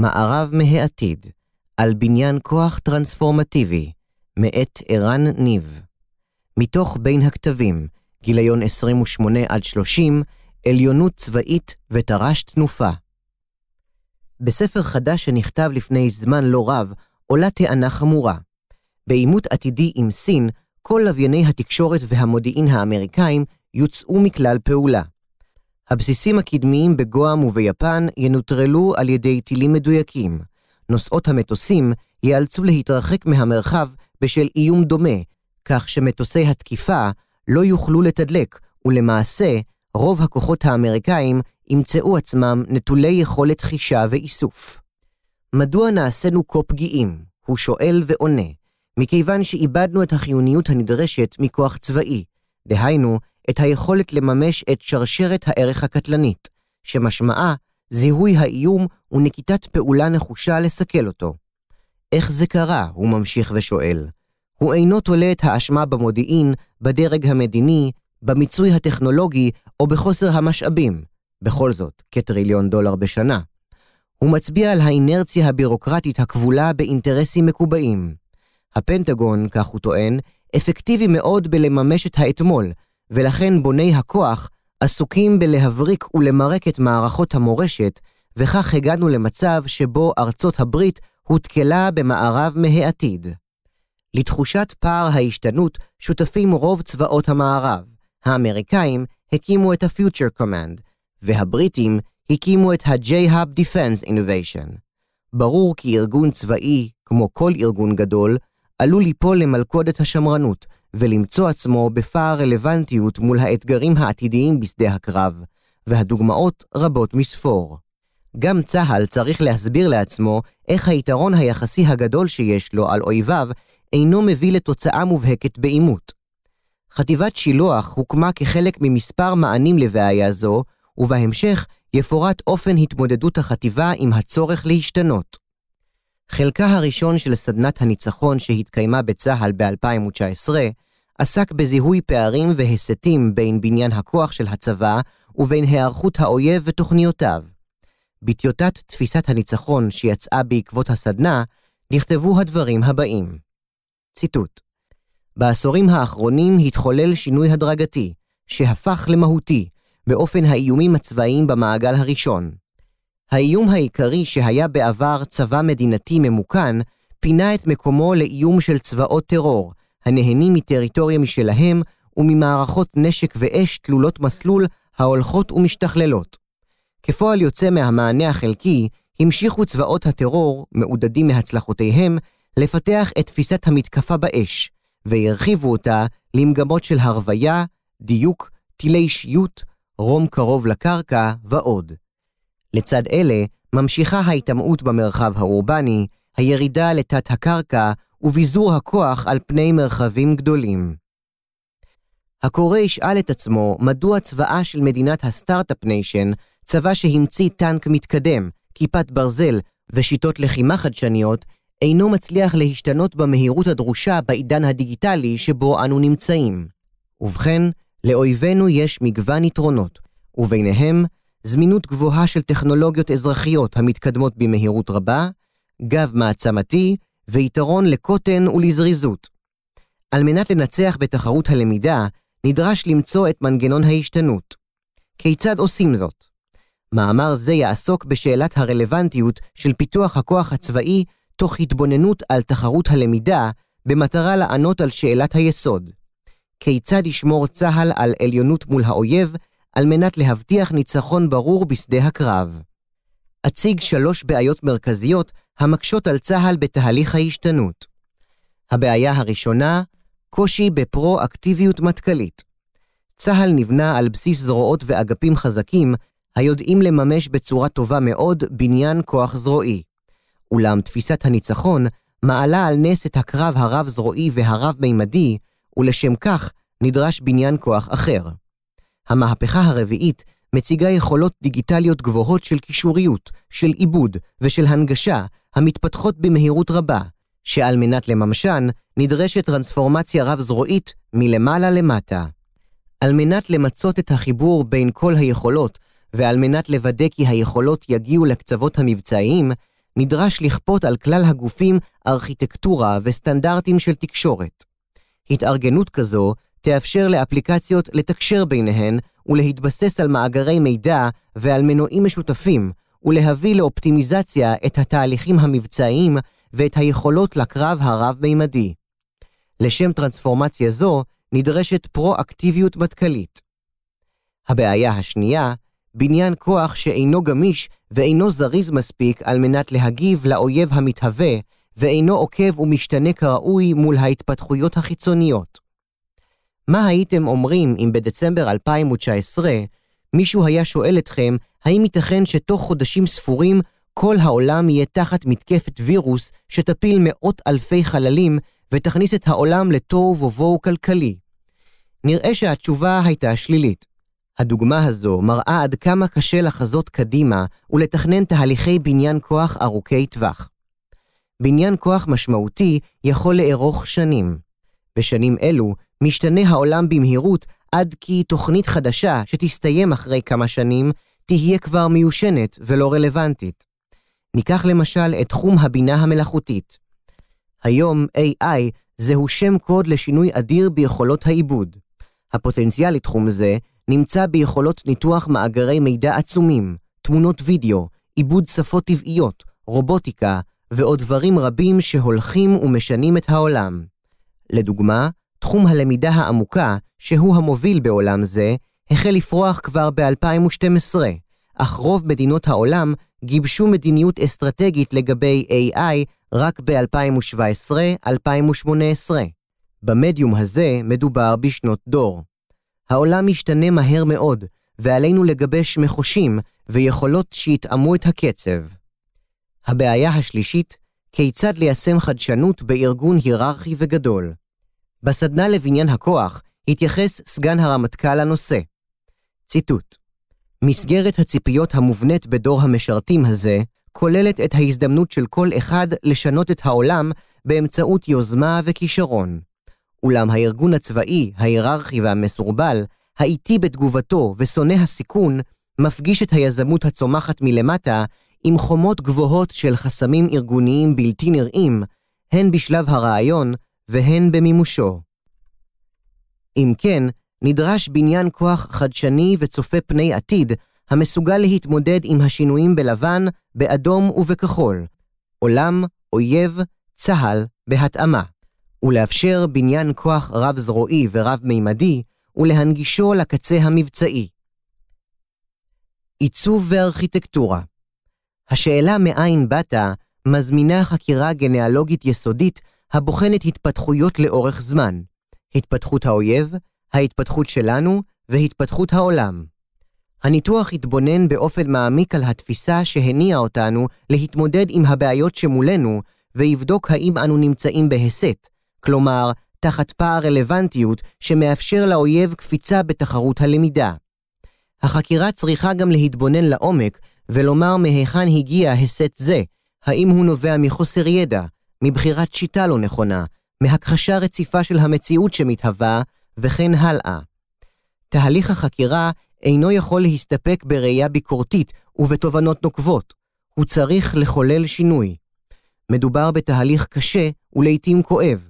מערב מהעתיד, על בניין כוח טרנספורמטיבי, מאת ערן ניב. מתוך בין הכתבים, גיליון 28 עד 30, עליונות צבאית ותר"ש תנופה. בספר חדש שנכתב לפני זמן לא רב, עולה טענה חמורה. בעימות עתידי עם סין, כל לווייני התקשורת והמודיעין האמריקאים יוצאו מכלל פעולה. הבסיסים הקדמיים בגואם וביפן ינוטרלו על ידי טילים מדויקים. נוסעות המטוסים ייאלצו להתרחק מהמרחב בשל איום דומה, כך שמטוסי התקיפה לא יוכלו לתדלק, ולמעשה, רוב הכוחות האמריקאים ימצאו עצמם נטולי יכולת חישה ואיסוף. מדוע נעשינו כה פגיעים? הוא שואל ועונה. מכיוון שאיבדנו את החיוניות הנדרשת מכוח צבאי, דהיינו, את היכולת לממש את שרשרת הערך הקטלנית, שמשמעה זיהוי האיום ונקיטת פעולה נחושה לסכל אותו. איך זה קרה? הוא ממשיך ושואל. הוא אינו תולה את האשמה במודיעין, בדרג המדיני, במיצוי הטכנולוגי או בחוסר המשאבים, בכל זאת, כטריליון דולר בשנה. הוא מצביע על האינרציה הבירוקרטית הכבולה באינטרסים מקובעים. הפנטגון, כך הוא טוען, אפקטיבי מאוד בלממש את האתמול, ולכן בוני הכוח עסוקים בלהבריק ולמרק את מערכות המורשת, וכך הגענו למצב שבו ארצות הברית הותקלה במערב מהעתיד. לתחושת פער ההשתנות שותפים רוב צבאות המערב. האמריקאים הקימו את ה-Future Command, והבריטים הקימו את ה-J-Hub Defense Innovation. ברור כי ארגון צבאי, כמו כל ארגון גדול, עלול ליפול למלכודת השמרנות, ולמצוא עצמו בפער רלוונטיות מול האתגרים העתידיים בשדה הקרב, והדוגמאות רבות מספור. גם צה"ל צריך להסביר לעצמו איך היתרון היחסי הגדול שיש לו על אויביו אינו מביא לתוצאה מובהקת בעימות. חטיבת שילוח הוקמה כחלק ממספר מענים לבעיה זו, ובהמשך יפורט אופן התמודדות החטיבה עם הצורך להשתנות. חלקה הראשון של סדנת הניצחון שהתקיימה בצה"ל ב-2019 עסק בזיהוי פערים והסתים בין בניין הכוח של הצבא ובין היערכות האויב ותוכניותיו. בטיוטת תפיסת הניצחון שיצאה בעקבות הסדנה, נכתבו הדברים הבאים. ציטוט: בעשורים האחרונים התחולל שינוי הדרגתי, שהפך למהותי, באופן האיומים הצבאיים במעגל הראשון. האיום העיקרי שהיה בעבר צבא מדינתי ממוכן, פינה את מקומו לאיום של צבאות טרור, הנהנים מטריטוריה משלהם וממערכות נשק ואש תלולות מסלול ההולכות ומשתכללות. כפועל יוצא מהמענה החלקי, המשיכו צבאות הטרור, מעודדים מהצלחותיהם, לפתח את תפיסת המתקפה באש, והרחיבו אותה למגמות של הרוויה, דיוק, תלישות, רום קרוב לקרקע ועוד. לצד אלה, ממשיכה ההיטמעות במרחב האורבני, הירידה לתת הקרקע וביזור הכוח על פני מרחבים גדולים. הקורא ישאל את עצמו מדוע צבאה של מדינת ה start-up nation, צבא שהמציא טנק מתקדם, כיפת ברזל ושיטות לחימה חדשניות, אינו מצליח להשתנות במהירות הדרושה בעידן הדיגיטלי שבו אנו נמצאים. ובכן, לאויבינו יש מגוון יתרונות, וביניהם זמינות גבוהה של טכנולוגיות אזרחיות המתקדמות במהירות רבה, גב מעצמתי ויתרון לקוטן ולזריזות. על מנת לנצח בתחרות הלמידה, נדרש למצוא את מנגנון ההשתנות. כיצד עושים זאת? מאמר זה יעסוק בשאלת הרלוונטיות של פיתוח הכוח הצבאי תוך התבוננות על תחרות הלמידה, במטרה לענות על שאלת היסוד. כיצד ישמור צה"ל על עליונות מול האויב, על מנת להבטיח ניצחון ברור בשדה הקרב. אציג שלוש בעיות מרכזיות המקשות על צה"ל בתהליך ההשתנות. הבעיה הראשונה, קושי בפרו-אקטיביות מטכ"לית. צה"ל נבנה על בסיס זרועות ואגפים חזקים, היודעים לממש בצורה טובה מאוד בניין כוח זרועי. אולם תפיסת הניצחון מעלה על נס את הקרב הרב-זרועי והרב-מימדי, ולשם כך נדרש בניין כוח אחר. המהפכה הרביעית מציגה יכולות דיגיטליות גבוהות של קישוריות, של עיבוד ושל הנגשה המתפתחות במהירות רבה, שעל מנת לממשן נדרשת טרנספורמציה רב-זרועית מלמעלה למטה. על מנת למצות את החיבור בין כל היכולות, ועל מנת לוודא כי היכולות יגיעו לקצוות המבצעיים, נדרש לכפות על כלל הגופים ארכיטקטורה וסטנדרטים של תקשורת. התארגנות כזו תאפשר לאפליקציות לתקשר ביניהן ולהתבסס על מאגרי מידע ועל מנועים משותפים, ולהביא לאופטימיזציה את התהליכים המבצעיים ואת היכולות לקרב הרב-מימדי. לשם טרנספורמציה זו נדרשת פרו-אקטיביות מטכ"לית. הבעיה השנייה, בניין כוח שאינו גמיש ואינו זריז מספיק על מנת להגיב לאויב המתהווה, ואינו עוקב ומשתנה כראוי מול ההתפתחויות החיצוניות. מה הייתם אומרים אם בדצמבר 2019 מישהו היה שואל אתכם האם ייתכן שתוך חודשים ספורים כל העולם יהיה תחת מתקפת וירוס שתפיל מאות אלפי חללים ותכניס את העולם לתוהו ובוהו כלכלי? נראה שהתשובה הייתה שלילית. הדוגמה הזו מראה עד כמה קשה לחזות קדימה ולתכנן תהליכי בניין כוח ארוכי טווח. בניין כוח משמעותי יכול לארוך שנים. בשנים אלו משתנה העולם במהירות עד כי תוכנית חדשה שתסתיים אחרי כמה שנים תהיה כבר מיושנת ולא רלוונטית. ניקח למשל את תחום הבינה המלאכותית. היום AI זהו שם קוד לשינוי אדיר ביכולות העיבוד. הפוטנציאל לתחום זה נמצא ביכולות ניתוח מאגרי מידע עצומים, תמונות וידאו, עיבוד שפות טבעיות, רובוטיקה ועוד דברים רבים שהולכים ומשנים את העולם. לדוגמה, תחום הלמידה העמוקה, שהוא המוביל בעולם זה, החל לפרוח כבר ב-2012, אך רוב מדינות העולם גיבשו מדיניות אסטרטגית לגבי AI רק ב-2017-2018. במדיום הזה מדובר בשנות דור. העולם משתנה מהר מאוד, ועלינו לגבש מחושים ויכולות שיתאמו את הקצב. הבעיה השלישית, כיצד ליישם חדשנות בארגון היררכי וגדול. בסדנה לבניין הכוח התייחס סגן הרמטכ"ל לנושא. ציטוט: מסגרת הציפיות המובנית בדור המשרתים הזה כוללת את ההזדמנות של כל אחד לשנות את העולם באמצעות יוזמה וכישרון. אולם הארגון הצבאי, ההיררכי והמסורבל, האיטי בתגובתו ושונא הסיכון, מפגיש את היזמות הצומחת מלמטה עם חומות גבוהות של חסמים ארגוניים בלתי נראים, הן בשלב הרעיון והן במימושו. אם כן, נדרש בניין כוח חדשני וצופה פני עתיד, המסוגל להתמודד עם השינויים בלבן, באדום ובכחול, עולם, אויב, צה"ל, בהתאמה, ולאפשר בניין כוח רב-זרועי ורב-מימדי, ולהנגישו לקצה המבצעי. עיצוב וארכיטקטורה השאלה מאין באת מזמינה חקירה גנאלוגית יסודית הבוחנת התפתחויות לאורך זמן, התפתחות האויב, ההתפתחות שלנו והתפתחות העולם. הניתוח התבונן באופן מעמיק על התפיסה שהניעה אותנו להתמודד עם הבעיות שמולנו, ויבדוק האם אנו נמצאים בהסת, כלומר, תחת פער רלוונטיות שמאפשר לאויב קפיצה בתחרות הלמידה. החקירה צריכה גם להתבונן לעומק ולומר מהיכן הגיע הסת זה, האם הוא נובע מחוסר ידע, מבחירת שיטה לא נכונה, מהכחשה רציפה של המציאות שמתהווה, וכן הלאה. תהליך החקירה אינו יכול להסתפק בראייה ביקורתית ובתובנות נוקבות, הוא צריך לחולל שינוי. מדובר בתהליך קשה ולעיתים כואב.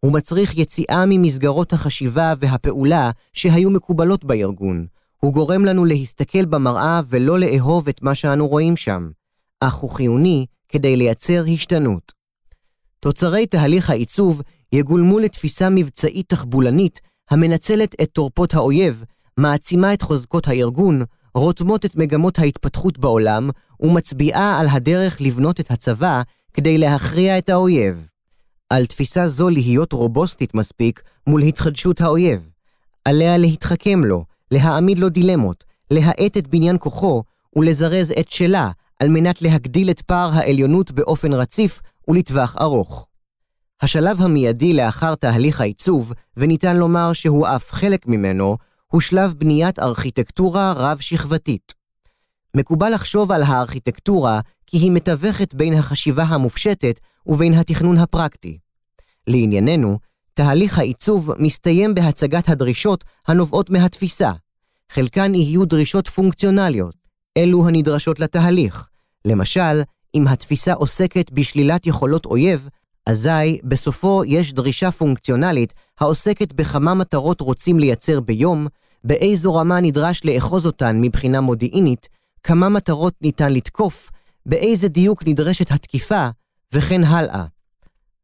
הוא מצריך יציאה ממסגרות החשיבה והפעולה שהיו מקובלות בארגון. הוא גורם לנו להסתכל במראה ולא לאהוב את מה שאנו רואים שם, אך הוא חיוני כדי לייצר השתנות. תוצרי תהליך העיצוב יגולמו לתפיסה מבצעית תחבולנית המנצלת את תורפות האויב, מעצימה את חוזקות הארגון, רותמות את מגמות ההתפתחות בעולם, ומצביעה על הדרך לבנות את הצבא כדי להכריע את האויב. על תפיסה זו להיות רובוסטית מספיק מול התחדשות האויב. עליה להתחכם לו, להעמיד לו דילמות, להאט את בניין כוחו ולזרז את שלה על מנת להגדיל את פער העליונות באופן רציף ולטווח ארוך. השלב המיידי לאחר תהליך העיצוב, וניתן לומר שהוא אף חלק ממנו, הוא שלב בניית ארכיטקטורה רב-שכבתית. מקובל לחשוב על הארכיטקטורה כי היא מתווכת בין החשיבה המופשטת ובין התכנון הפרקטי. לענייננו, תהליך העיצוב מסתיים בהצגת הדרישות הנובעות מהתפיסה. חלקן יהיו דרישות פונקציונליות, אלו הנדרשות לתהליך. למשל, אם התפיסה עוסקת בשלילת יכולות אויב, אזי בסופו יש דרישה פונקציונלית העוסקת בכמה מטרות רוצים לייצר ביום, באיזו רמה נדרש לאחוז אותן מבחינה מודיעינית, כמה מטרות ניתן לתקוף, באיזה דיוק נדרשת התקיפה, וכן הלאה.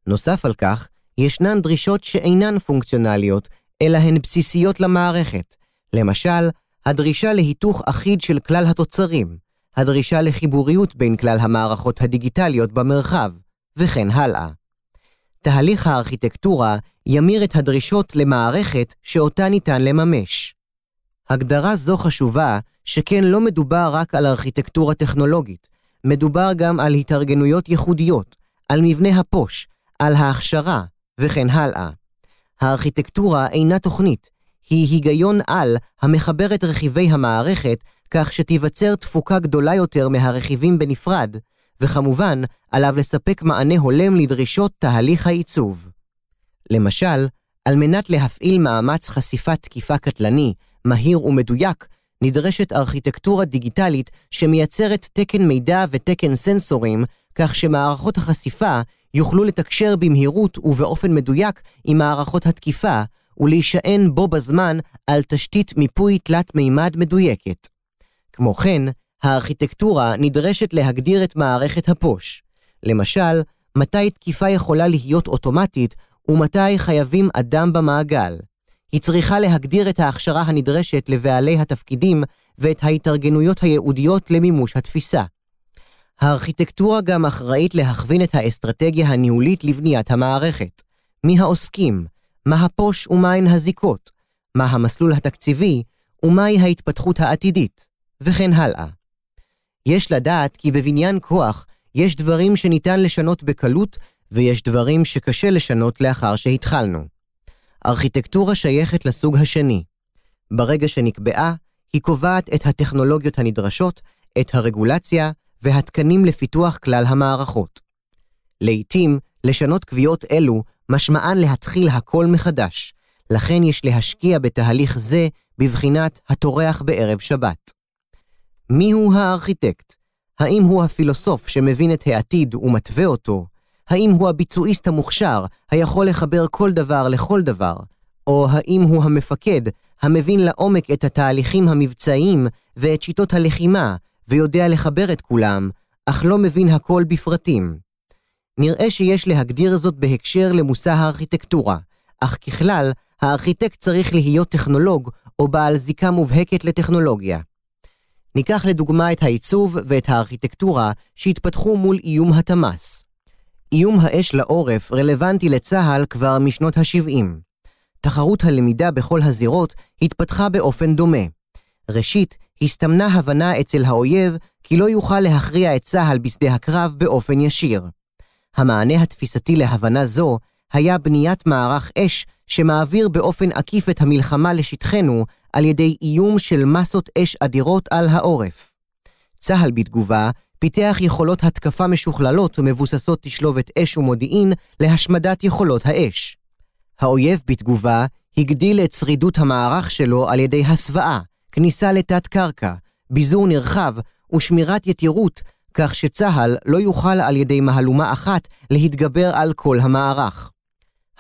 נוסף על כך, ישנן דרישות שאינן פונקציונליות, אלא הן בסיסיות למערכת. למשל, הדרישה להיתוך אחיד של כלל התוצרים, הדרישה לחיבוריות בין כלל המערכות הדיגיטליות במרחב, וכן הלאה. תהליך הארכיטקטורה ימיר את הדרישות למערכת שאותה ניתן לממש. הגדרה זו חשובה, שכן לא מדובר רק על ארכיטקטורה טכנולוגית, מדובר גם על התארגנויות ייחודיות, על מבנה הפוש, על ההכשרה, וכן הלאה. הארכיטקטורה אינה תוכנית, היא היגיון על המחבר את רכיבי המערכת כך שתיווצר תפוקה גדולה יותר מהרכיבים בנפרד, וכמובן, עליו לספק מענה הולם לדרישות תהליך העיצוב. למשל, על מנת להפעיל מאמץ חשיפת תקיפה קטלני, מהיר ומדויק, נדרשת ארכיטקטורה דיגיטלית שמייצרת תקן מידע ותקן סנסורים, כך שמערכות החשיפה יוכלו לתקשר במהירות ובאופן מדויק עם מערכות התקיפה, ולהישען בו בזמן על תשתית מיפוי תלת מימד מדויקת. כמו כן, הארכיטקטורה נדרשת להגדיר את מערכת הפוש. למשל, מתי תקיפה יכולה להיות אוטומטית ומתי חייבים אדם במעגל. היא צריכה להגדיר את ההכשרה הנדרשת לבעלי התפקידים ואת ההתארגנויות הייעודיות למימוש התפיסה. הארכיטקטורה גם אחראית להכווין את האסטרטגיה הניהולית לבניית המערכת. מי העוסקים, מה הפוש ומהן הזיקות, מה המסלול התקציבי ומהי ההתפתחות העתידית, וכן הלאה. יש לדעת כי בבניין כוח יש דברים שניתן לשנות בקלות ויש דברים שקשה לשנות לאחר שהתחלנו. ארכיטקטורה שייכת לסוג השני. ברגע שנקבעה, היא קובעת את הטכנולוגיות הנדרשות, את הרגולציה והתקנים לפיתוח כלל המערכות. לעתים, לשנות קביעות אלו משמען להתחיל הכל מחדש, לכן יש להשקיע בתהליך זה בבחינת הטורח בערב שבת. מיהו הארכיטקט? האם הוא הפילוסוף שמבין את העתיד ומתווה אותו? האם הוא הביצועיסט המוכשר, היכול לחבר כל דבר לכל דבר? או האם הוא המפקד, המבין לעומק את התהליכים המבצעיים ואת שיטות הלחימה, ויודע לחבר את כולם, אך לא מבין הכל בפרטים? נראה שיש להגדיר זאת בהקשר למושא הארכיטקטורה, אך ככלל, הארכיטקט צריך להיות טכנולוג או בעל זיקה מובהקת לטכנולוגיה. ניקח לדוגמה את העיצוב ואת הארכיטקטורה שהתפתחו מול איום התמ"ס. איום האש לעורף רלוונטי לצה"ל כבר משנות ה-70. תחרות הלמידה בכל הזירות התפתחה באופן דומה. ראשית, הסתמנה הבנה אצל האויב כי לא יוכל להכריע את צה"ל בשדה הקרב באופן ישיר. המענה התפיסתי להבנה זו היה בניית מערך אש שמעביר באופן עקיף את המלחמה לשטחנו על ידי איום של מסות אש אדירות על העורף. צה"ל בתגובה פיתח יכולות התקפה משוכללות ומבוססות תשלובת אש ומודיעין להשמדת יכולות האש. האויב בתגובה הגדיל את שרידות המערך שלו על ידי הסוואה, כניסה לתת-קרקע, ביזור נרחב ושמירת יתירות כך שצה"ל לא יוכל על ידי מהלומה אחת להתגבר על כל המערך.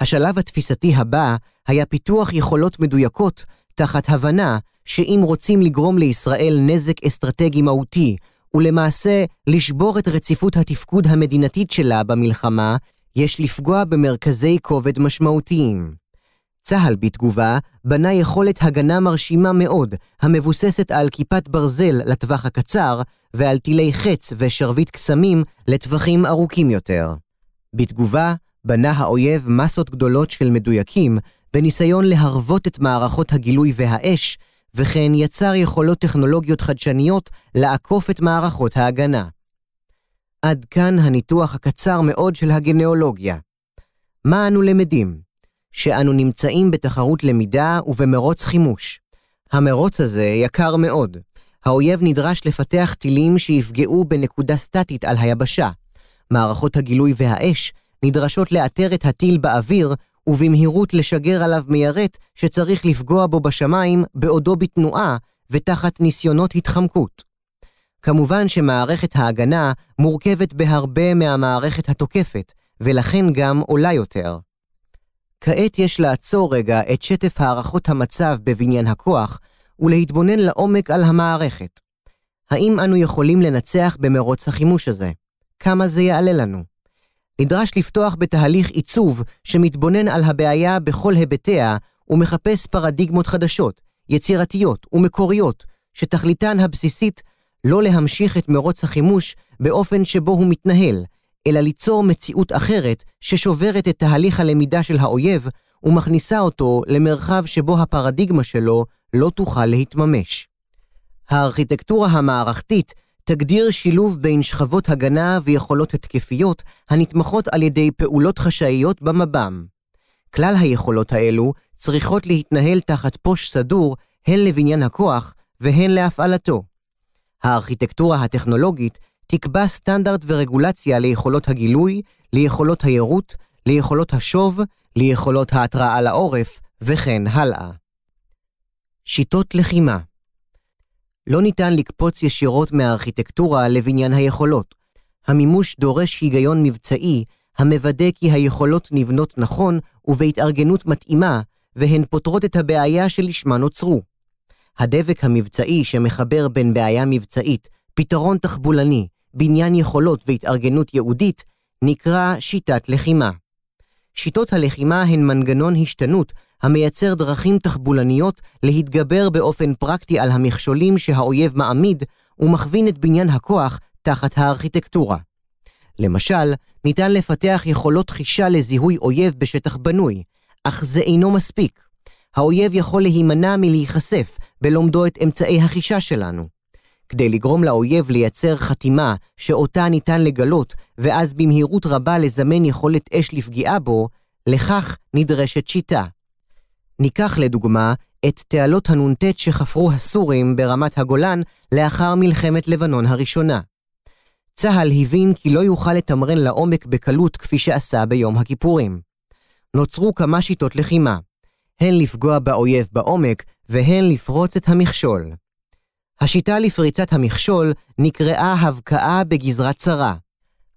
השלב התפיסתי הבא היה פיתוח יכולות מדויקות תחת הבנה שאם רוצים לגרום לישראל נזק אסטרטגי מהותי, ולמעשה לשבור את רציפות התפקוד המדינתית שלה במלחמה, יש לפגוע במרכזי כובד משמעותיים. צה"ל בתגובה בנה יכולת הגנה מרשימה מאוד, המבוססת על כיפת ברזל לטווח הקצר, ועל טילי חץ ושרביט קסמים לטווחים ארוכים יותר. בתגובה, בנה האויב מסות גדולות של מדויקים, בניסיון להרוות את מערכות הגילוי והאש, וכן יצר יכולות טכנולוגיות חדשניות לעקוף את מערכות ההגנה. עד כאן הניתוח הקצר מאוד של הגנאולוגיה. מה אנו למדים? שאנו נמצאים בתחרות למידה ובמרוץ חימוש. המרוץ הזה יקר מאוד. האויב נדרש לפתח טילים שיפגעו בנקודה סטטית על היבשה. מערכות הגילוי והאש נדרשות לאתר את הטיל באוויר ובמהירות לשגר עליו מיירט שצריך לפגוע בו בשמיים בעודו בתנועה ותחת ניסיונות התחמקות. כמובן שמערכת ההגנה מורכבת בהרבה מהמערכת התוקפת, ולכן גם עולה יותר. כעת יש לעצור רגע את שטף הערכות המצב בבניין הכוח, ולהתבונן לעומק על המערכת. האם אנו יכולים לנצח במרוץ החימוש הזה? כמה זה יעלה לנו? נדרש לפתוח בתהליך עיצוב שמתבונן על הבעיה בכל היבטיה ומחפש פרדיגמות חדשות, יצירתיות ומקוריות, שתכליתן הבסיסית לא להמשיך את מרוץ החימוש באופן שבו הוא מתנהל, אלא ליצור מציאות אחרת ששוברת את תהליך הלמידה של האויב ומכניסה אותו למרחב שבו הפרדיגמה שלו לא תוכל להתממש. הארכיטקטורה המערכתית תגדיר שילוב בין שכבות הגנה ויכולות התקפיות הנתמכות על ידי פעולות חשאיות במב"ם. כלל היכולות האלו צריכות להתנהל תחת פוש סדור הן לבניין הכוח והן להפעלתו. הארכיטקטורה הטכנולוגית תקבע סטנדרט ורגולציה ליכולות הגילוי, ליכולות היירוט, ליכולות השוב, ליכולות ההתראה לעורף, וכן הלאה. שיטות לחימה לא ניתן לקפוץ ישירות מהארכיטקטורה לבניין היכולות. המימוש דורש היגיון מבצעי, המוודא כי היכולות נבנות נכון ובהתארגנות מתאימה, והן פותרות את הבעיה שלשמה נוצרו. הדבק המבצעי שמחבר בין בעיה מבצעית, פתרון תחבולני, בניין יכולות והתארגנות ייעודית, נקרא שיטת לחימה. שיטות הלחימה הן מנגנון השתנות המייצר דרכים תחבולניות להתגבר באופן פרקטי על המכשולים שהאויב מעמיד ומכווין את בניין הכוח תחת הארכיטקטורה. למשל, ניתן לפתח יכולות חישה לזיהוי אויב בשטח בנוי, אך זה אינו מספיק. האויב יכול להימנע מלהיחשף בלומדו את אמצעי החישה שלנו. כדי לגרום לאויב לייצר חתימה שאותה ניתן לגלות, ואז במהירות רבה לזמן יכולת אש לפגיעה בו, לכך נדרשת שיטה. ניקח לדוגמה את תעלות הנ"ט שחפרו הסורים ברמת הגולן לאחר מלחמת לבנון הראשונה. צה"ל הבין כי לא יוכל לתמרן לעומק בקלות כפי שעשה ביום הכיפורים. נוצרו כמה שיטות לחימה, הן לפגוע באויב בעומק והן לפרוץ את המכשול. השיטה לפריצת המכשול נקראה הבקעה בגזרה צרה.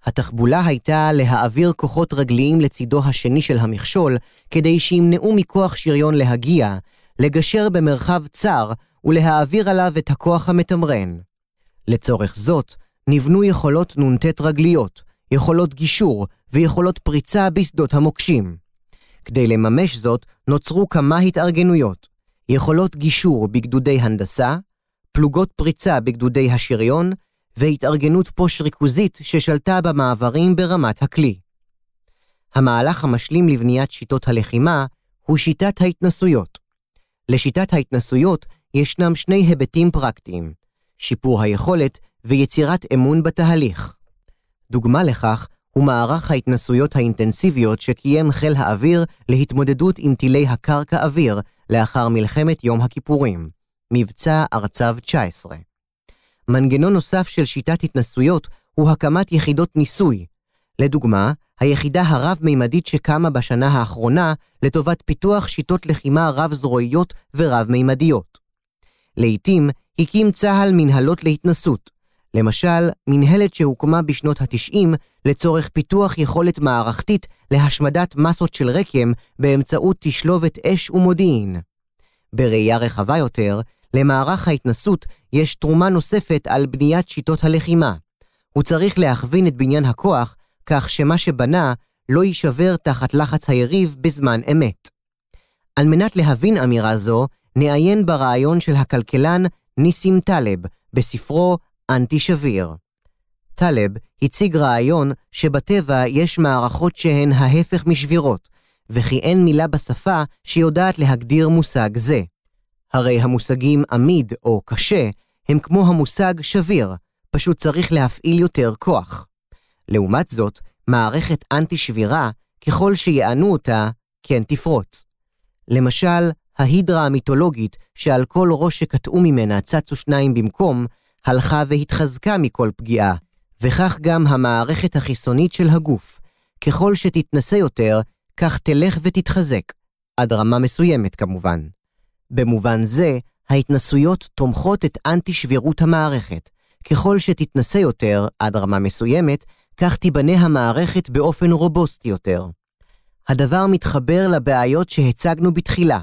התחבולה הייתה להעביר כוחות רגליים לצידו השני של המכשול, כדי שימנעו מכוח שריון להגיע, לגשר במרחב צר ולהעביר עליו את הכוח המתמרן. לצורך זאת, נבנו יכולות נ"ט רגליות, יכולות גישור ויכולות פריצה בשדות המוקשים. כדי לממש זאת, נוצרו כמה התארגנויות, יכולות גישור בגדודי הנדסה, פלוגות פריצה בגדודי השריון, והתארגנות פוש ריכוזית ששלטה במעברים ברמת הכלי. המהלך המשלים לבניית שיטות הלחימה הוא שיטת ההתנסויות. לשיטת ההתנסויות ישנם שני היבטים פרקטיים, שיפור היכולת ויצירת אמון בתהליך. דוגמה לכך הוא מערך ההתנסויות האינטנסיביות שקיים חיל האוויר להתמודדות עם טילי הקרקע אוויר לאחר מלחמת יום הכיפורים, מבצע ארצב 19. מנגנון נוסף של שיטת התנסויות הוא הקמת יחידות ניסוי. לדוגמה, היחידה הרב-מימדית שקמה בשנה האחרונה לטובת פיתוח שיטות לחימה רב-זרועיות ורב-מימדיות. לעתים הקים צה"ל מנהלות להתנסות, למשל, מנהלת שהוקמה בשנות ה-90 לצורך פיתוח יכולת מערכתית להשמדת מסות של רקם באמצעות תשלובת אש ומודיעין. בראייה רחבה יותר, למערך ההתנסות יש תרומה נוספת על בניית שיטות הלחימה. הוא צריך להכווין את בניין הכוח כך שמה שבנה לא יישבר תחת לחץ היריב בזמן אמת. על מנת להבין אמירה זו, נעיין ברעיון של הכלכלן ניסים טלב בספרו אנטי שביר. טלב הציג רעיון שבטבע יש מערכות שהן ההפך משבירות, וכי אין מילה בשפה שיודעת להגדיר מושג זה. הרי המושגים עמיד או קשה הם כמו המושג שביר, פשוט צריך להפעיל יותר כוח. לעומת זאת, מערכת אנטי שבירה, ככל שיענו אותה, כן תפרוץ. למשל, ההידרה המיתולוגית, שעל כל ראש שקטעו ממנה צצו שניים במקום, הלכה והתחזקה מכל פגיעה, וכך גם המערכת החיסונית של הגוף. ככל שתתנסה יותר, כך תלך ותתחזק, עד רמה מסוימת כמובן. במובן זה, ההתנסויות תומכות את אנטי-שבירות המערכת, ככל שתתנסה יותר, עד רמה מסוימת, כך תיבנה המערכת באופן רובוסטי יותר. הדבר מתחבר לבעיות שהצגנו בתחילה.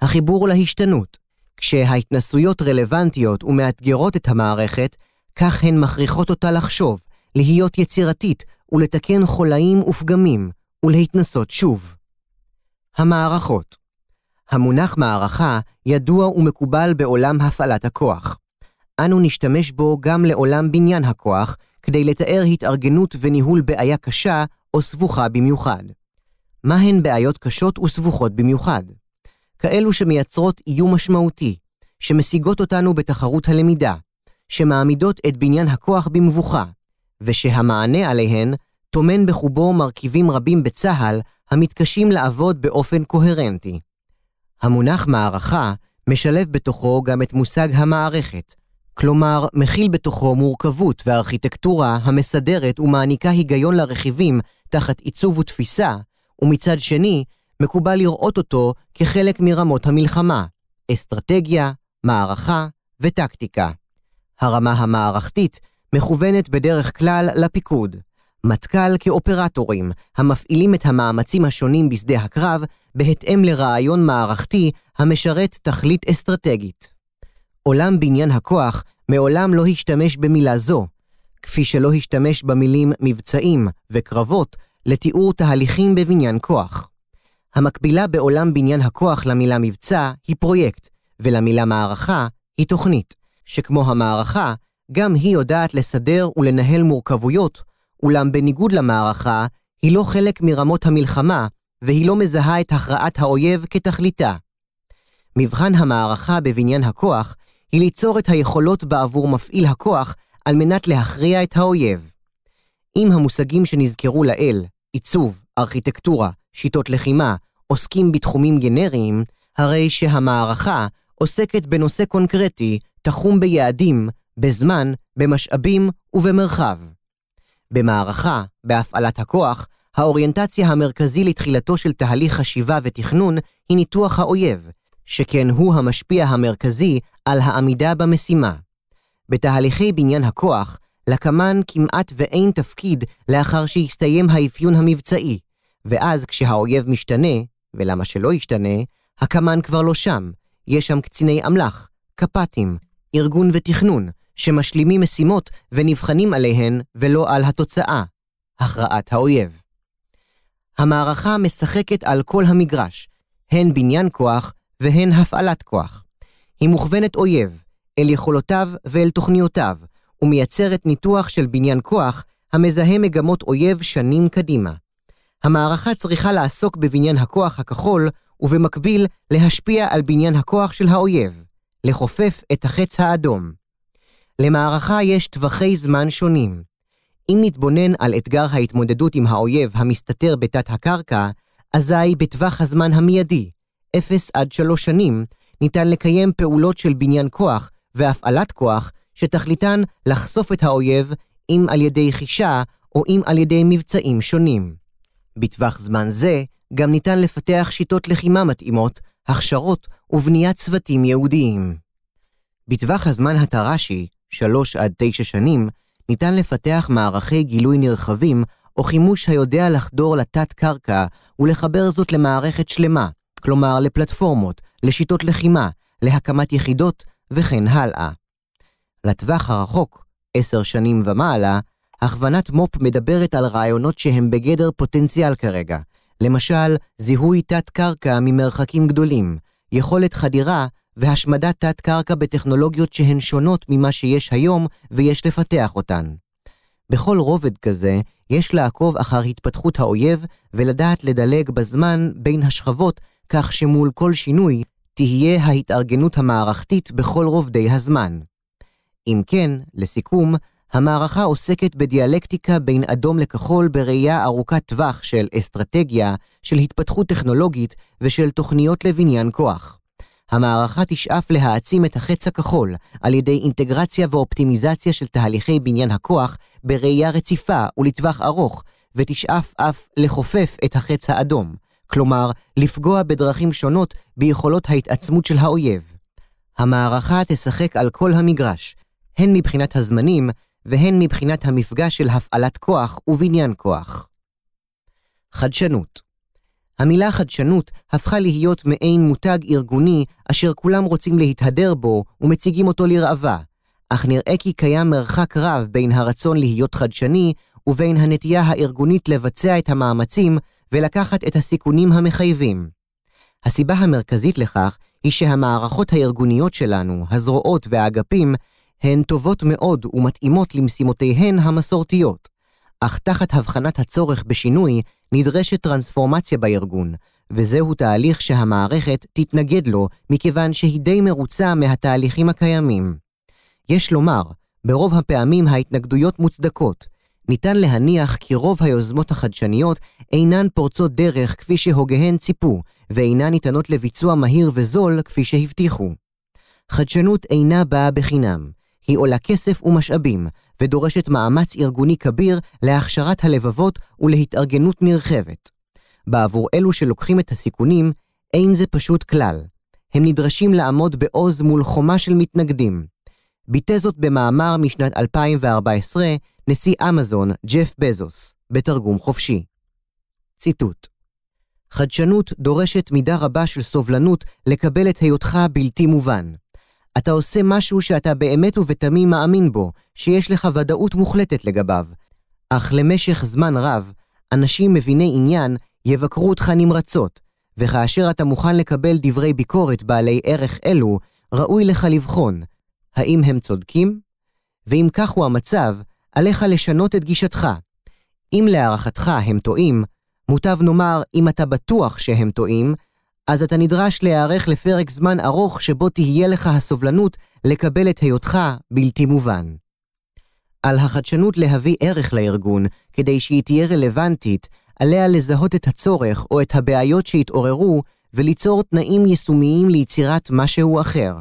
החיבור להשתנות. כשההתנסויות רלוונטיות ומאתגרות את המערכת, כך הן מכריחות אותה לחשוב, להיות יצירתית ולתקן חולאים ופגמים, ולהתנסות שוב. המערכות המונח מערכה ידוע ומקובל בעולם הפעלת הכוח. אנו נשתמש בו גם לעולם בניין הכוח, כדי לתאר התארגנות וניהול בעיה קשה או סבוכה במיוחד. מהן בעיות קשות וסבוכות במיוחד? כאלו שמייצרות איום משמעותי, שמשיגות אותנו בתחרות הלמידה, שמעמידות את בניין הכוח במבוכה, ושהמענה עליהן טומן בחובו מרכיבים רבים בצה"ל המתקשים לעבוד באופן קוהרנטי. המונח מערכה משלב בתוכו גם את מושג המערכת, כלומר, מכיל בתוכו מורכבות וארכיטקטורה המסדרת ומעניקה היגיון לרכיבים תחת עיצוב ותפיסה, ומצד שני, מקובל לראות אותו כחלק מרמות המלחמה, אסטרטגיה, מערכה וטקטיקה. הרמה המערכתית מכוונת בדרך כלל לפיקוד, מטכ"ל כאופרטורים, המפעילים את המאמצים השונים בשדה הקרב בהתאם לרעיון מערכתי המשרת תכלית אסטרטגית. עולם בניין הכוח מעולם לא השתמש במילה זו, כפי שלא השתמש במילים מבצעים וקרבות לתיאור תהליכים בבניין כוח. המקבילה בעולם בניין הכוח למילה מבצע היא פרויקט, ולמילה מערכה היא תוכנית, שכמו המערכה, גם היא יודעת לסדר ולנהל מורכבויות, אולם בניגוד למערכה, היא לא חלק מרמות המלחמה, והיא לא מזהה את הכרעת האויב כתכליתה. מבחן המערכה בבניין הכוח היא ליצור את היכולות בעבור מפעיל הכוח על מנת להכריע את האויב. אם המושגים שנזכרו לעיל, עיצוב, ארכיטקטורה, שיטות לחימה, עוסקים בתחומים גנריים, הרי שהמערכה עוסקת בנושא קונקרטי, תחום ביעדים, בזמן, במשאבים ובמרחב. במערכה, בהפעלת הכוח, האוריינטציה המרכזי לתחילתו של תהליך חשיבה ותכנון היא ניתוח האויב, שכן הוא המשפיע המרכזי על העמידה במשימה. בתהליכי בניין הכוח, לקמ"ן כמעט ואין תפקיד לאחר שהסתיים האפיון המבצעי, ואז כשהאויב משתנה, ולמה שלא ישתנה, הקמ"ן כבר לא שם, יש שם קציני אמל"ח, קפ"טים, ארגון ותכנון, שמשלימים משימות ונבחנים עליהן ולא על התוצאה, הכרעת האויב. המערכה משחקת על כל המגרש, הן בניין כוח והן הפעלת כוח. היא מוכוונת אויב, אל יכולותיו ואל תוכניותיו, ומייצרת ניתוח של בניין כוח המזהה מגמות אויב שנים קדימה. המערכה צריכה לעסוק בבניין הכוח הכחול, ובמקביל להשפיע על בניין הכוח של האויב, לכופף את החץ האדום. למערכה יש טווחי זמן שונים. אם נתבונן על אתגר ההתמודדות עם האויב המסתתר בתת הקרקע, אזי בטווח הזמן המיידי, 0 עד 3 שנים, ניתן לקיים פעולות של בניין כוח והפעלת כוח שתכליתן לחשוף את האויב אם על ידי חישה או אם על ידי מבצעים שונים. בטווח זמן זה גם ניתן לפתח שיטות לחימה מתאימות, הכשרות ובניית צוותים ייעודיים. בטווח הזמן התר"שי, 3 עד 9 שנים, ניתן לפתח מערכי גילוי נרחבים או חימוש היודע לחדור לתת-קרקע ולחבר זאת למערכת שלמה, כלומר לפלטפורמות, לשיטות לחימה, להקמת יחידות וכן הלאה. לטווח הרחוק, עשר שנים ומעלה, הכוונת מו"פ מדברת על רעיונות שהם בגדר פוטנציאל כרגע, למשל, זיהוי תת-קרקע ממרחקים גדולים, יכולת חדירה והשמדת תת-קרקע בטכנולוגיות שהן שונות ממה שיש היום ויש לפתח אותן. בכל רובד כזה, יש לעקוב אחר התפתחות האויב ולדעת לדלג בזמן בין השכבות, כך שמול כל שינוי תהיה ההתארגנות המערכתית בכל רובדי הזמן. אם כן, לסיכום, המערכה עוסקת בדיאלקטיקה בין אדום לכחול בראייה ארוכת טווח של אסטרטגיה, של התפתחות טכנולוגית ושל תוכניות לבניין כוח. המערכה תשאף להעצים את החץ הכחול על ידי אינטגרציה ואופטימיזציה של תהליכי בניין הכוח בראייה רציפה ולטווח ארוך, ותשאף אף לחופף את החץ האדום, כלומר, לפגוע בדרכים שונות ביכולות ההתעצמות של האויב. המערכה תשחק על כל המגרש, הן מבחינת הזמנים והן מבחינת המפגש של הפעלת כוח ובניין כוח. חדשנות המילה חדשנות הפכה להיות מעין מותג ארגוני אשר כולם רוצים להתהדר בו ומציגים אותו לראווה, אך נראה כי קיים מרחק רב בין הרצון להיות חדשני ובין הנטייה הארגונית לבצע את המאמצים ולקחת את הסיכונים המחייבים. הסיבה המרכזית לכך היא שהמערכות הארגוניות שלנו, הזרועות והאגפים, הן טובות מאוד ומתאימות למשימותיהן המסורתיות. אך תחת הבחנת הצורך בשינוי, נדרשת טרנספורמציה בארגון, וזהו תהליך שהמערכת תתנגד לו, מכיוון שהיא די מרוצה מהתהליכים הקיימים. יש לומר, ברוב הפעמים ההתנגדויות מוצדקות. ניתן להניח כי רוב היוזמות החדשניות אינן פורצות דרך כפי שהוגיהן ציפו, ואינן ניתנות לביצוע מהיר וזול כפי שהבטיחו. חדשנות אינה באה בחינם, היא עולה כסף ומשאבים, ודורשת מאמץ ארגוני כביר להכשרת הלבבות ולהתארגנות נרחבת. בעבור אלו שלוקחים את הסיכונים, אין זה פשוט כלל. הם נדרשים לעמוד בעוז מול חומה של מתנגדים. ביטא זאת במאמר משנת 2014 נשיא אמזון, ג'ף בזוס, בתרגום חופשי. ציטוט חדשנות דורשת מידה רבה של סובלנות לקבל את היותך בלתי מובן. אתה עושה משהו שאתה באמת ובתמים מאמין בו, שיש לך ודאות מוחלטת לגביו. אך למשך זמן רב, אנשים מביני עניין יבקרו אותך נמרצות, וכאשר אתה מוכן לקבל דברי ביקורת בעלי ערך אלו, ראוי לך לבחון, האם הם צודקים? ואם כך הוא המצב, עליך לשנות את גישתך. אם להערכתך הם טועים, מוטב נאמר, אם אתה בטוח שהם טועים, אז אתה נדרש להיערך לפרק זמן ארוך שבו תהיה לך הסובלנות לקבל את היותך בלתי מובן. על החדשנות להביא ערך לארגון, כדי שהיא תהיה רלוונטית, עליה לזהות את הצורך או את הבעיות שהתעוררו, וליצור תנאים יישומיים ליצירת משהו אחר.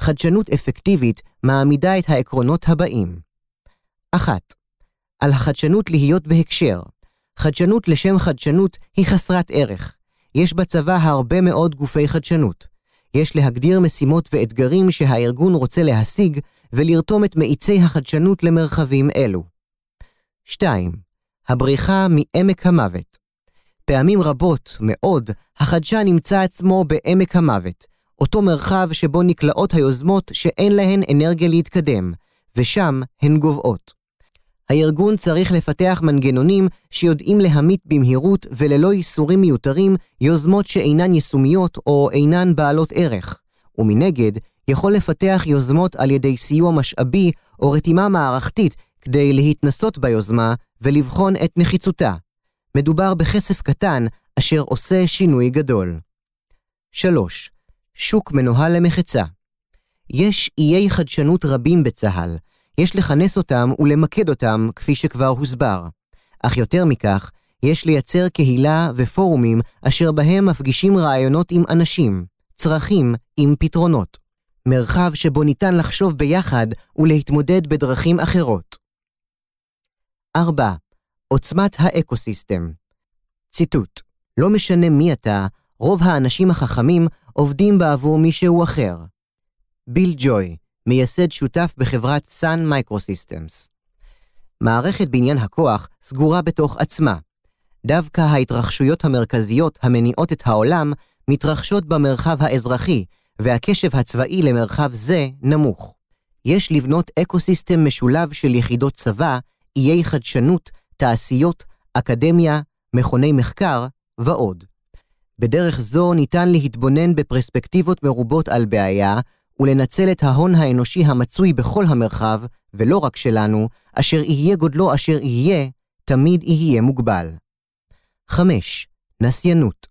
חדשנות אפקטיבית מעמידה את העקרונות הבאים. 1. על החדשנות להיות בהקשר. חדשנות לשם חדשנות היא חסרת ערך. יש בצבא הרבה מאוד גופי חדשנות. יש להגדיר משימות ואתגרים שהארגון רוצה להשיג, ולרתום את מאיצי החדשנות למרחבים אלו. 2. הבריחה מעמק המוות. פעמים רבות מאוד, החדשן נמצא עצמו בעמק המוות, אותו מרחב שבו נקלעות היוזמות שאין להן אנרגיה להתקדם, ושם הן גוועות. הארגון צריך לפתח מנגנונים שיודעים להמית במהירות וללא ייסורים מיותרים יוזמות שאינן יישומיות או אינן בעלות ערך, ומנגד, יכול לפתח יוזמות על ידי סיוע משאבי או רתימה מערכתית כדי להתנסות ביוזמה ולבחון את נחיצותה. מדובר בכסף קטן אשר עושה שינוי גדול. 3. שוק מנוהל למחצה. יש איי חדשנות רבים בצה"ל, יש לכנס אותם ולמקד אותם כפי שכבר הוסבר. אך יותר מכך, יש לייצר קהילה ופורומים אשר בהם מפגישים רעיונות עם אנשים, צרכים עם פתרונות. מרחב שבו ניתן לחשוב ביחד ולהתמודד בדרכים אחרות. 4. עוצמת האקוסיסטם ציטוט לא משנה מי אתה, רוב האנשים החכמים עובדים בעבור מישהו אחר. ביל ג'וי, מייסד שותף בחברת Sun Microsystems. מערכת בניין הכוח סגורה בתוך עצמה. דווקא ההתרחשויות המרכזיות המניעות את העולם מתרחשות במרחב האזרחי, והקשב הצבאי למרחב זה נמוך. יש לבנות אקוסיסטם משולב של יחידות צבא, איי חדשנות, תעשיות, אקדמיה, מכוני מחקר ועוד. בדרך זו ניתן להתבונן בפרספקטיבות מרובות על בעיה, ולנצל את ההון האנושי המצוי בכל המרחב, ולא רק שלנו, אשר יהיה גודלו אשר יהיה, תמיד יהיה מוגבל. 5. נסיינות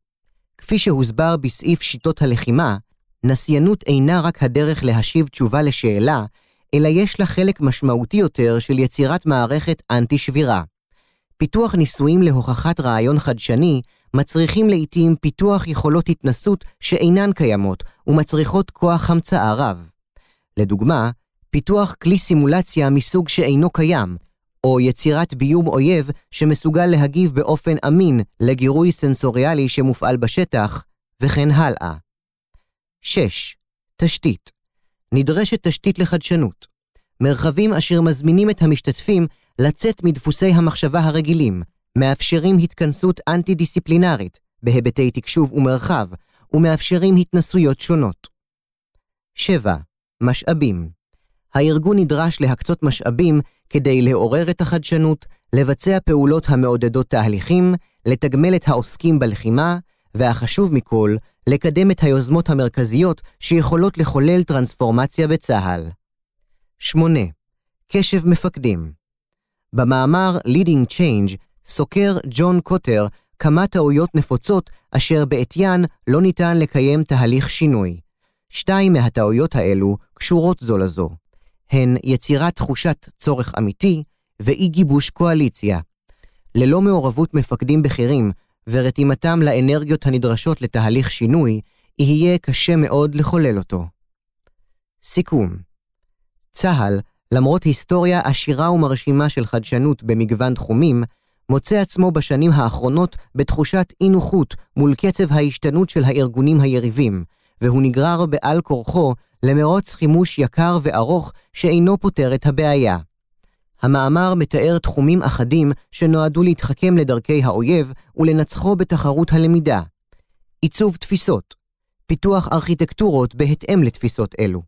כפי שהוסבר בסעיף שיטות הלחימה, נסיינות אינה רק הדרך להשיב תשובה לשאלה, אלא יש לה חלק משמעותי יותר של יצירת מערכת אנטי-שבירה. פיתוח ניסויים להוכחת רעיון חדשני מצריכים לעתים פיתוח יכולות התנסות שאינן קיימות ומצריכות כוח המצאה רב. לדוגמה, פיתוח כלי סימולציה מסוג שאינו קיים, או יצירת ביום אויב שמסוגל להגיב באופן אמין לגירוי סנסוריאלי שמופעל בשטח, וכן הלאה. 6. תשתית נדרשת תשתית לחדשנות. מרחבים אשר מזמינים את המשתתפים לצאת מדפוסי המחשבה הרגילים, מאפשרים התכנסות אנטי-דיסציפלינרית בהיבטי תקשוב ומרחב, ומאפשרים התנסויות שונות. 7. משאבים הארגון נדרש להקצות משאבים כדי לעורר את החדשנות, לבצע פעולות המעודדות תהליכים, לתגמל את העוסקים בלחימה, והחשוב מכל, לקדם את היוזמות המרכזיות שיכולות לחולל טרנספורמציה בצה"ל. 8. קשב מפקדים במאמר Leading Change סוקר ג'ון קוטר כמה טעויות נפוצות אשר בעטיין לא ניתן לקיים תהליך שינוי. שתיים מהטעויות האלו קשורות זו לזו. הן יצירת תחושת צורך אמיתי ואי גיבוש קואליציה. ללא מעורבות מפקדים בכירים ורתימתם לאנרגיות הנדרשות לתהליך שינוי, יהיה קשה מאוד לחולל אותו. סיכום צה"ל, למרות היסטוריה עשירה ומרשימה של חדשנות במגוון תחומים, מוצא עצמו בשנים האחרונות בתחושת אי נוחות מול קצב ההשתנות של הארגונים היריבים, והוא נגרר בעל כורחו למרוץ חימוש יקר וארוך שאינו פותר את הבעיה. המאמר מתאר תחומים אחדים שנועדו להתחכם לדרכי האויב ולנצחו בתחרות הלמידה. עיצוב תפיסות, פיתוח ארכיטקטורות בהתאם לתפיסות אלו,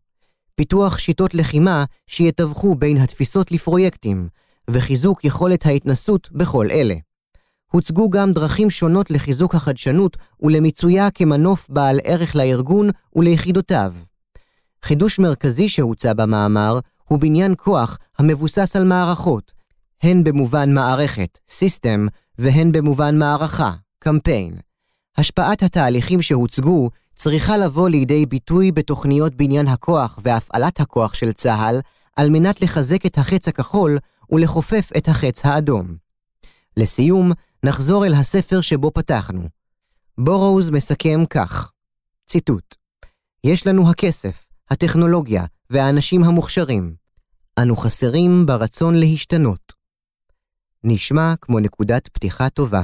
פיתוח שיטות לחימה שיתווכו בין התפיסות לפרויקטים, וחיזוק יכולת ההתנסות בכל אלה. הוצגו גם דרכים שונות לחיזוק החדשנות ולמיצויה כמנוף בעל ערך לארגון וליחידותיו. חידוש מרכזי שהוצע במאמר הוא בניין כוח המבוסס על מערכות, הן במובן מערכת, סיסטם, והן במובן מערכה, קמפיין. השפעת התהליכים שהוצגו צריכה לבוא לידי ביטוי בתוכניות בניין הכוח והפעלת הכוח של צה"ל, על מנת לחזק את החץ הכחול ולכופף את החץ האדום. לסיום, נחזור אל הספר שבו פתחנו. בורוז מסכם כך, ציטוט: יש לנו הכסף, הטכנולוגיה והאנשים המוכשרים. אנו חסרים ברצון להשתנות. נשמע כמו נקודת פתיחה טובה.